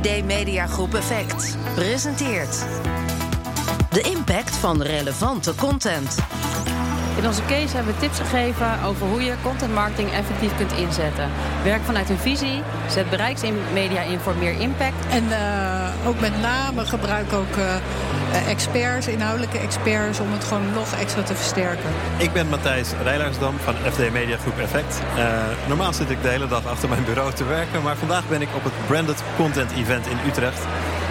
FD Mediagroep Effect presenteert de impact van relevante content. In onze case hebben we tips gegeven over hoe je content marketing effectief kunt inzetten. Werk vanuit een visie, zet bereiksmedia in voor meer impact. En uh, ook met name gebruik ook uh, experts, inhoudelijke experts, om het gewoon nog extra te versterken. Ik ben Matthijs Rijlaarsdam van FD Media Groep Effect. Uh, normaal zit ik de hele dag achter mijn bureau te werken, maar vandaag ben ik op het Branded Content Event in Utrecht.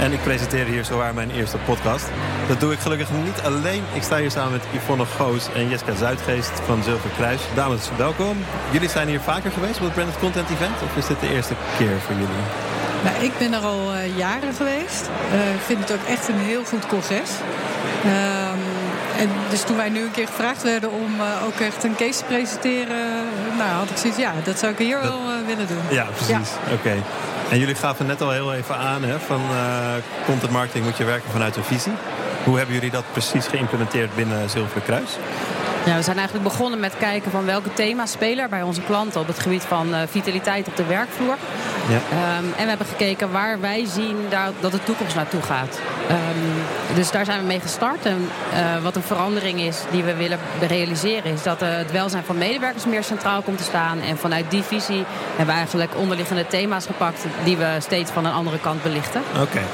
En ik presenteer hier zowaar mijn eerste podcast. Dat doe ik gelukkig niet alleen. Ik sta hier samen met Yvonne Goos en Jessica Zuidgeest van Zilver Kruis. Dames, welkom. Jullie zijn hier vaker geweest op het Branded Content Event? Of is dit de eerste keer voor jullie? Nou, ik ben er al uh, jaren geweest. Uh, ik vind het ook echt een heel goed congres. Um, en dus toen wij nu een keer gevraagd werden om uh, ook echt een case te presenteren... nou, had ik zoiets, ja, dat zou ik hier dat... wel willen doen. Ja, precies. Ja. Oké. Okay. En jullie gaven net al heel even aan, hè, van uh, content marketing moet je werken vanuit een visie. Hoe hebben jullie dat precies geïmplementeerd binnen Zilveren Kruis? Ja, we zijn eigenlijk begonnen met kijken van welke thema's spelen bij onze klanten op het gebied van uh, vitaliteit op de werkvloer. Ja. Um, en we hebben gekeken waar wij zien dat, dat de toekomst naartoe gaat. Um, dus daar zijn we mee gestart. En uh, wat een verandering is die we willen realiseren, is dat uh, het welzijn van medewerkers meer centraal komt te staan. En vanuit die visie hebben we eigenlijk onderliggende thema's gepakt die we steeds van een andere kant belichten. Oké. Okay.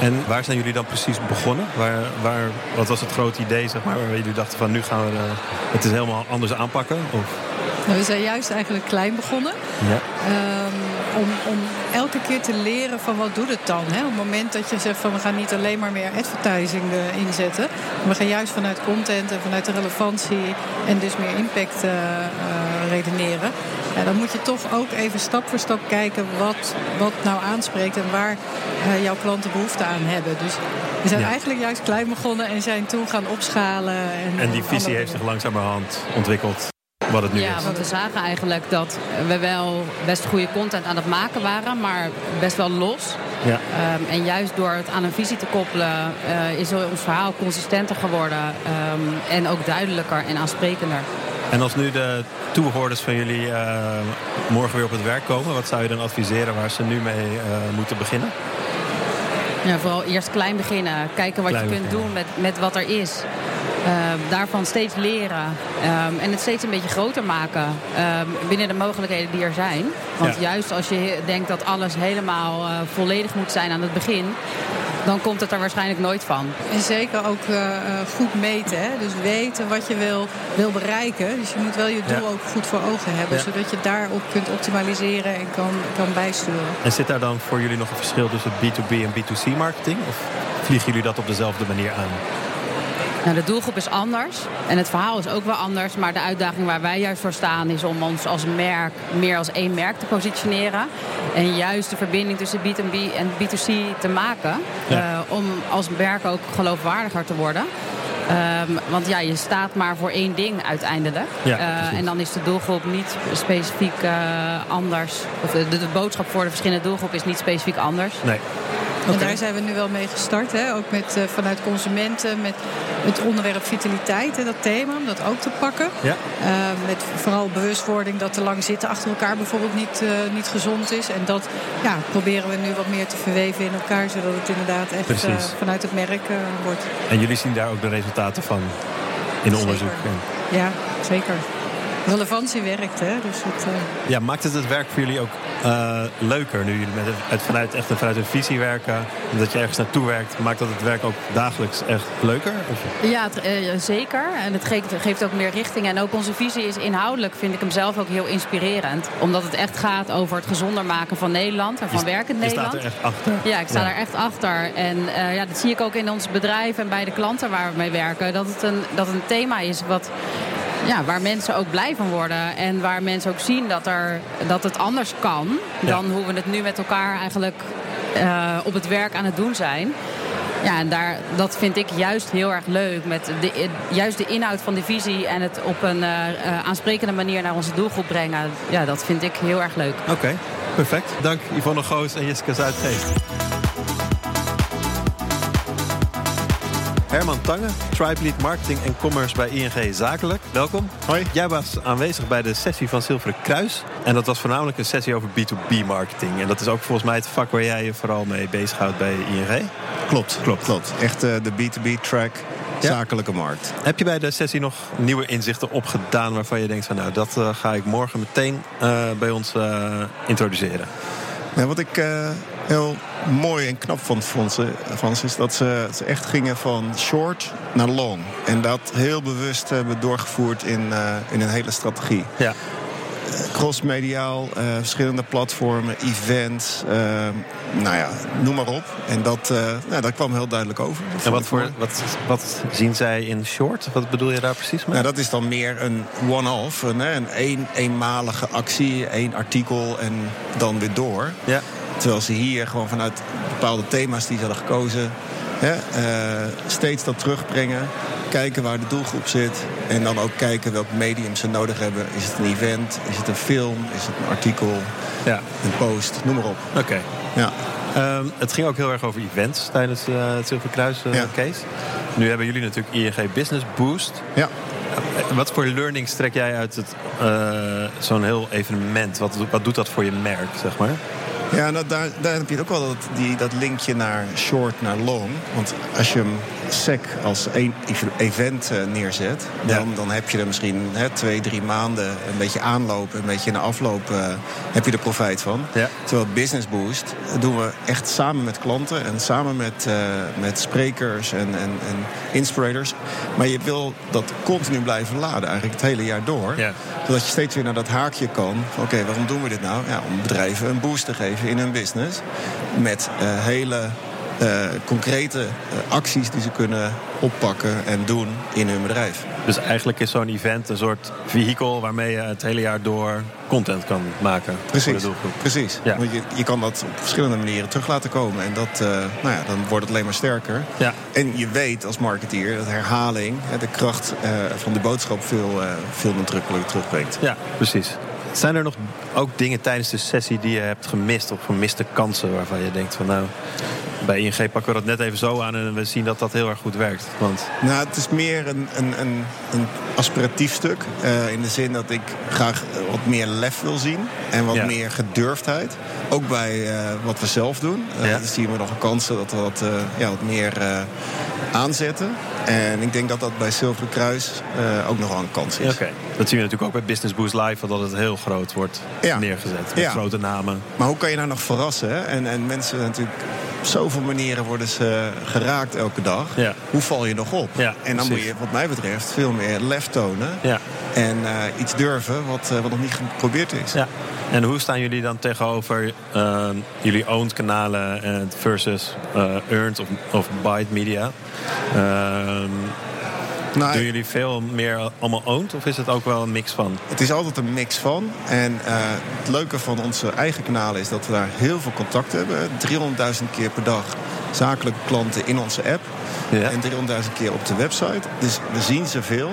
En waar zijn jullie dan precies begonnen? Waar, waar, wat was het grote idee, zeg maar, waar jullie dachten van nu gaan we het is helemaal anders aanpakken? Of? Nou, we zijn juist eigenlijk klein begonnen. Ja. Um, om, om elke keer te leren van wat doet het dan. Hè? Op het moment dat je zegt van we gaan niet alleen maar meer advertising uh, inzetten. We gaan juist vanuit content en vanuit de relevantie en dus meer impact uh, uh, redeneren. Ja, dan moet je toch ook even stap voor stap kijken wat, wat nou aanspreekt en waar jouw klanten behoefte aan hebben. Dus we zijn ja. eigenlijk juist klein begonnen en zijn toen gaan opschalen. En, en die visie heeft zich langzamerhand ontwikkeld wat het nu ja, is. want we zagen eigenlijk dat we wel best goede content aan het maken waren, maar best wel los. Ja. Um, en juist door het aan een visie te koppelen, uh, is ons verhaal consistenter geworden um, en ook duidelijker en aansprekender. En als nu de toehoorders van jullie uh, morgen weer op het werk komen, wat zou je dan adviseren waar ze nu mee uh, moeten beginnen? Ja, vooral eerst klein beginnen. Kijken wat klein je kunt beginnen. doen met, met wat er is. Uh, daarvan steeds leren um, en het steeds een beetje groter maken um, binnen de mogelijkheden die er zijn. Want ja. juist als je denkt dat alles helemaal uh, volledig moet zijn aan het begin, dan komt het er waarschijnlijk nooit van. En zeker ook uh, goed meten. Hè? Dus weten wat je wil, wil bereiken. Dus je moet wel je doel ja. ook goed voor ogen hebben. Ja. Zodat je daarop kunt optimaliseren en kan, kan bijsturen. En zit daar dan voor jullie nog een verschil tussen B2B en B2C marketing? Of vliegen jullie dat op dezelfde manier aan? Nou, de doelgroep is anders en het verhaal is ook wel anders. Maar de uitdaging waar wij juist voor staan is om ons als merk meer als één merk te positioneren. En juist de verbinding tussen B2B en B2C te maken. Ja. Uh, om als merk ook geloofwaardiger te worden. Um, want ja, je staat maar voor één ding uiteindelijk. Ja, uh, en dan is de doelgroep niet specifiek uh, anders. Of de, de, boodschap voor de verschillende doelgroepen is niet specifiek anders. Nee. Okay. En daar zijn we nu wel mee gestart. Hè? Ook met, uh, vanuit consumenten, met het onderwerp vitaliteit, hè, dat thema, om dat ook te pakken. Ja. Uh, met vooral bewustwording dat te lang zitten achter elkaar bijvoorbeeld niet, uh, niet gezond is. En dat ja, proberen we nu wat meer te verweven in elkaar, zodat het inderdaad echt vanuit het merk wordt. En jullie zien daar ook de resultaten van in zeker. onderzoek? Ja, zeker relevantie werkt. Hè? Dus het, uh... Ja, maakt het het werk voor jullie ook uh, leuker nu jullie met het, vanuit, echt vanuit een visie werken? Dat je ergens naartoe werkt, maakt dat het werk ook dagelijks echt leuker? Of? Ja, het, uh, zeker. En het geeft, geeft, ook meer richting. En ook onze visie is inhoudelijk, vind ik hem zelf ook heel inspirerend. Omdat het echt gaat over het gezonder maken van Nederland en van werkend Nederland. Je staat er echt achter. Ja, ik sta ja. er echt achter. En ja, dat zie ik ook in ons bedrijf en bij de klanten waar we mee werken. Dat het een, dat het een thema is wat ja, waar mensen ook blij van worden. En waar mensen ook zien dat, er, dat het anders kan dan ja. hoe we het nu met elkaar eigenlijk uh, op het werk aan het doen zijn. Ja, en daar, dat vind ik juist heel erg leuk. Met de, juist de inhoud van de visie en het op een uh, uh, aansprekende manier naar onze doelgroep brengen. Ja, dat vind ik heel erg leuk. Oké, okay, perfect. Dank Yvonne Goos en Jessica Zuidgeest. Herman Tange, Tribe Lead Marketing en Commerce bij ING Zakelijk. Welkom. Hoi. Jij was aanwezig bij de sessie van Zilveren Kruis. En dat was voornamelijk een sessie over B2B marketing. En dat is ook volgens mij het vak waar jij je vooral mee bezighoudt bij ING. Klopt, klopt, klopt. Echt uh, de B2B-track, zakelijke markt. Heb je bij de sessie nog nieuwe inzichten opgedaan waarvan je denkt van nou dat uh, ga ik morgen meteen uh, bij ons introduceren? Wat ik heel mooi en knap vond van ze, is dat ze, echt gingen van short naar long. En dat heel bewust hebben doorgevoerd in, in een hele strategie. Ja crossmediaal, uh, verschillende platformen, events, uh, nou ja, noem maar op. En dat, uh, nou, dat kwam heel duidelijk over. En wat, voor, wat, wat zien zij in short? Wat bedoel je daar precies mee? Nou, dat is dan meer een one-off, een, een, een eenmalige actie, één artikel en dan weer door. Ja. Terwijl ze hier gewoon vanuit bepaalde thema's die ze hadden gekozen... Hè, steeds dat terugbrengen kijken waar de doelgroep zit. En dan ook kijken welk medium ze nodig hebben. Is het een event? Is het een film? Is het een artikel? Ja. Een post? Noem maar op. Oké. Ja. Um, het ging ook heel erg over events tijdens uh, het Zilveren Kruis uh, Ja. case. Nu hebben jullie natuurlijk ING Business Boost. Ja. Wat voor learnings trek jij uit het, zo'n heel evenement? Wat, wat doet dat voor je merk, zeg maar? Ja, nou, daar, daar heb je ook wel dat, die, dat linkje naar short, naar long. Want als je hem sec als één event uh, neerzet... Dan, dan heb je er misschien hè, twee, drie maanden een beetje aanlopen... een beetje in de afloop uh, heb je er profijt van. Ja. Terwijl Business Boost doen we echt samen met klanten... en samen met, uh, met sprekers en, en, en inspirators. Maar je wil dat continu blijven laden, eigenlijk het hele jaar door. Ja. Zodat je steeds weer naar dat haakje kan. Oké, okay, waarom doen we dit nou? Ja, om bedrijven een boost te geven in hun business. Met uh, hele uh, concrete uh, acties die ze kunnen oppakken en doen in hun bedrijf. Dus eigenlijk is zo'n event een soort vehikel waarmee je het hele jaar door content kan maken Precies, voor de doelgroep. precies. Ja. Want je, je kan dat op verschillende manieren terug laten komen. En dat, uh, nou ja, dan wordt het alleen maar sterker. Ja. En je weet als marketeer dat herhaling de kracht van de boodschap veel, veel nadrukkelijker terugbrengt. Ja, precies. Zijn er nog ook dingen tijdens de sessie die je hebt gemist of gemiste kansen waarvan je denkt van nou, bij ING pakken we dat net even zo aan en we zien dat dat heel erg goed werkt? Want... Nou, het is meer een, een, een, een aspiratief stuk. Uh, in de zin dat ik graag wat meer lef wil zien en wat Ja. meer gedurfdheid. Ook bij uh, wat we zelf doen. Uh, Ja. Dan zien we nog een kansen dat we wat, ja, wat meer aanzetten. En ik denk dat dat bij Zilveren Kruis ook nog wel een kans is. Dat zien we natuurlijk ook bij Business Boost Live, dat het heel groot wordt Ja. neergezet. Met grote namen. Maar hoe kan je nou nog verrassen? Hè? En, en mensen natuurlijk... Zoveel manieren worden ze geraakt elke dag. Ja. Hoe val je nog op? Ja, en dan precies. moet je, wat mij betreft, veel meer lef tonen. Ja. En uh, iets durven wat, uh, wat nog niet geprobeerd is. ja. En hoe staan jullie dan tegenover uh, jullie owned kanalen en versus earned of, of media? Nou, doen jullie veel meer allemaal owned of is het ook wel een mix van? Het is altijd een mix van. En uh, het leuke van onze eigen kanalen is dat we daar heel veel contact hebben. 300.000 keer per dag zakelijke klanten in onze app. Ja. En 300.000 keer op de website. Dus we zien ze veel.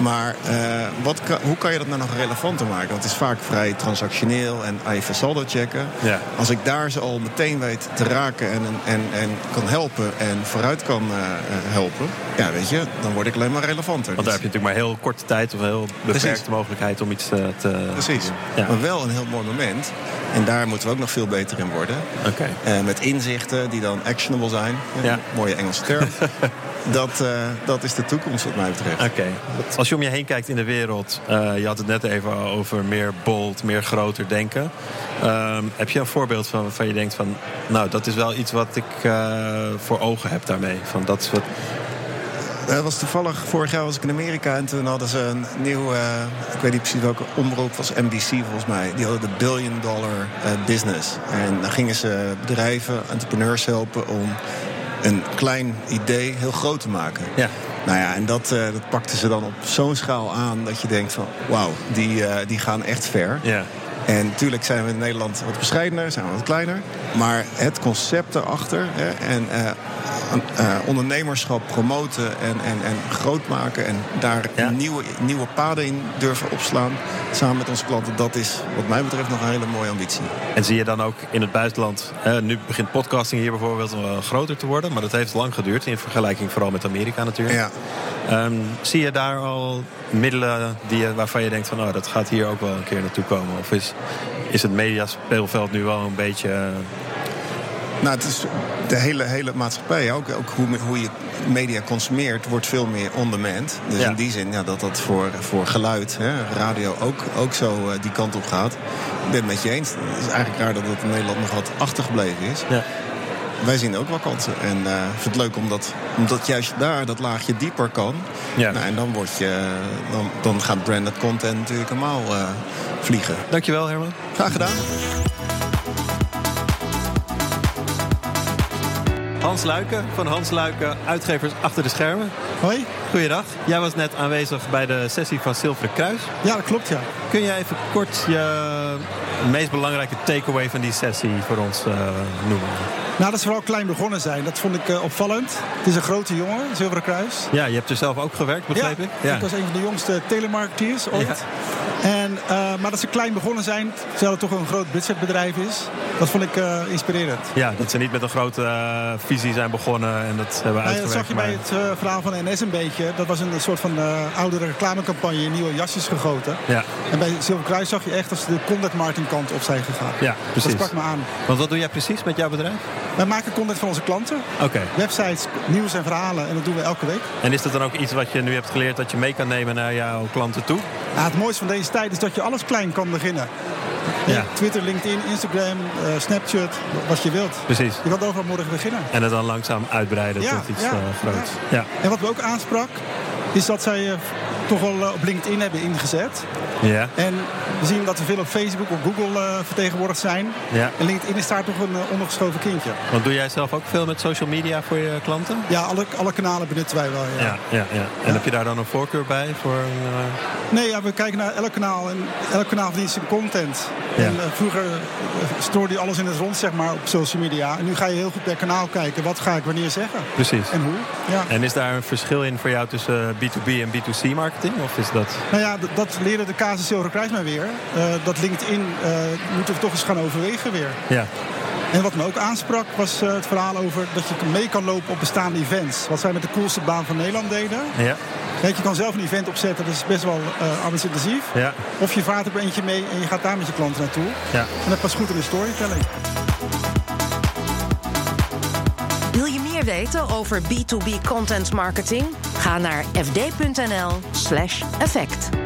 Maar uh, wat hoe kan je dat nou nog relevanter maken? Want het is vaak vrij transactioneel en even saldo checken. Ja. Als ik daar ze al meteen weet te raken en, en, en kan helpen en vooruit kan uh, helpen, ja, weet je, dan word ik alleen maar relevanter. Want daar heb je natuurlijk maar heel korte tijd of een heel beperkte Precies. mogelijkheid om iets te. te Precies. Ja. Maar wel een heel mooi moment. En daar moeten we ook nog veel beter in worden. Oké. Uh, met inzichten die dan actionable zijn. Ja. Mooie Engelse term. dat, uh, dat is de toekomst wat mij betreft. Oké. Okay. Als je om je heen kijkt in de wereld, uh, je had het net even over meer bold, meer groter denken. Um, heb je een voorbeeld van waarvan je denkt van, nou, dat is wel iets wat ik uh, voor ogen heb daarmee? Van dat soort... Dat was toevallig, vorig jaar was ik in Amerika en toen hadden ze een nieuw, ik weet niet precies welke omroep, was NBC volgens mij. Die hadden de billion dollar business. En dan gingen ze bedrijven, entrepreneurs helpen om een klein idee heel groot te maken. Ja. Nou ja, en dat, uh, dat pakten ze dan op zo'n schaal aan dat je denkt van, wauw, die, die gaan echt ver. Ja. En natuurlijk zijn we in Nederland wat bescheidener, zijn we wat kleiner. Maar het concept erachter hè, en uh, ondernemerschap promoten en, en, en groot maken. En daar nieuwe, nieuwe paden in durven opslaan. Samen met onze klanten. Dat is wat mij betreft nog een hele mooie ambitie. En zie je dan ook in het buitenland. nu begint podcasting hier bijvoorbeeld wel groter te worden. Maar dat heeft lang geduurd. In vergelijking vooral met Amerika natuurlijk. Ja. Ehm, zie je daar al middelen die, waarvan je denkt van oh, dat gaat hier ook wel een keer naartoe komen? Of is, is het mediaspeelveld nu wel een beetje. Uh... Nou, het is de hele, hele maatschappij, ook, ook hoe, hoe je media consumeert, wordt veel meer on-demand. Dus in die zin ja, dat dat voor, voor geluid, hè, radio ook, ook zo uh, die kant op gaat. Ik ben het met je eens. Het is eigenlijk raar dat het in Nederland nog wat achtergebleven is. Ja wij zien ook wel kansen. En uh, ik vind het leuk omdat, omdat juist daar dat laagje dieper kan. Ja. Nou, en dan, word je, dan, dan gaat branded content natuurlijk helemaal uh, vliegen. Dankjewel Herman. Graag gedaan. Hans Luiken van Hans Luiken, uitgevers achter de schermen. Hoi. Goeiedag. Jij was net aanwezig bij de sessie van Zilveren Kruis. Ja, dat klopt, ja. Kun jij even kort je meest belangrijke takeaway van die sessie voor ons uh, noemen? Nou, dat ze vooral klein begonnen zijn. Dat vond ik uh, opvallend. Het is een grote jongen, Zilveren Kruis. Ja, je hebt er zelf ook gewerkt, begreep ja, ik? Ja, ik was een van de jongste telemarketeers ooit. Ja. En, uh, maar dat ze klein begonnen zijn, terwijl het toch een groot budgetbedrijf is, dat vond ik uh, inspirerend. Ja, dat ze niet met een grote visie zijn begonnen en dat hebben nou, Dat zag je bij het verhaal van NS een beetje. Dat was een soort van oude reclamecampagne in nieuwe jasjes gegoten. Ja. En bij Zilver Kruis zag je echt dat ze de content marketing kant op zijn gegaan. Ja, precies. Dat sprak me aan. Want wat doe jij precies met jouw bedrijf? Wij maken content voor onze klanten. Oké. Websites, nieuws en verhalen en dat doen we elke week. En is dat dan ook iets wat je nu hebt geleerd dat je mee kan nemen naar jouw klanten toe? Ja, het mooiste van deze tijd is dat je alles klein kan beginnen. Ja. Twitter, LinkedIn, Instagram, uh, Snapchat, wat je wilt. Precies. Je kan overal morgen beginnen. En het dan langzaam uitbreiden tot iets ja, uh, groots. Ja. En wat we ook aansprak, is dat zij uh, toch wel op LinkedIn hebben ingezet. Ja. En we zien dat we veel op Facebook of Google uh, vertegenwoordigd zijn. Ja. En LinkedIn is daar toch een uh, ondergeschoven kindje. Want doe jij zelf ook veel met social media voor je klanten? Ja, alle, alle kanalen benutten wij wel. Ja. Ja, ja, ja. En heb je daar dan een voorkeur bij? Voor uh... Nee, ja, we kijken naar elk kanaal. En elk kanaal verdient zijn content. En vroeger stoorde je alles in het rond zeg maar, op social media. En nu ga je heel goed per kanaal kijken. Wat ga ik wanneer zeggen? Precies. En hoe? Ja. En is daar een verschil in voor jou tussen B2B en B2C marketing? Of is dat... Nou ja, dat leren de casus Zilveren Kruis mij weer. Uh, dat LinkedIn uh, moeten we toch eens gaan overwegen weer. Ja. En wat me ook aansprak was uh, het verhaal over dat je mee kan lopen op bestaande events. Wat zij met de coolste baan van Nederland deden. Ja. Je kan zelf een event opzetten, dat is best wel uh, arbeidsintensief. Ja. Of je vaart er eentje mee en je gaat daar met je klanten naartoe. Ja. En dat past goed in de storytelling. Wil je meer weten over B2B content marketing? Ga naar fd.nl/effect.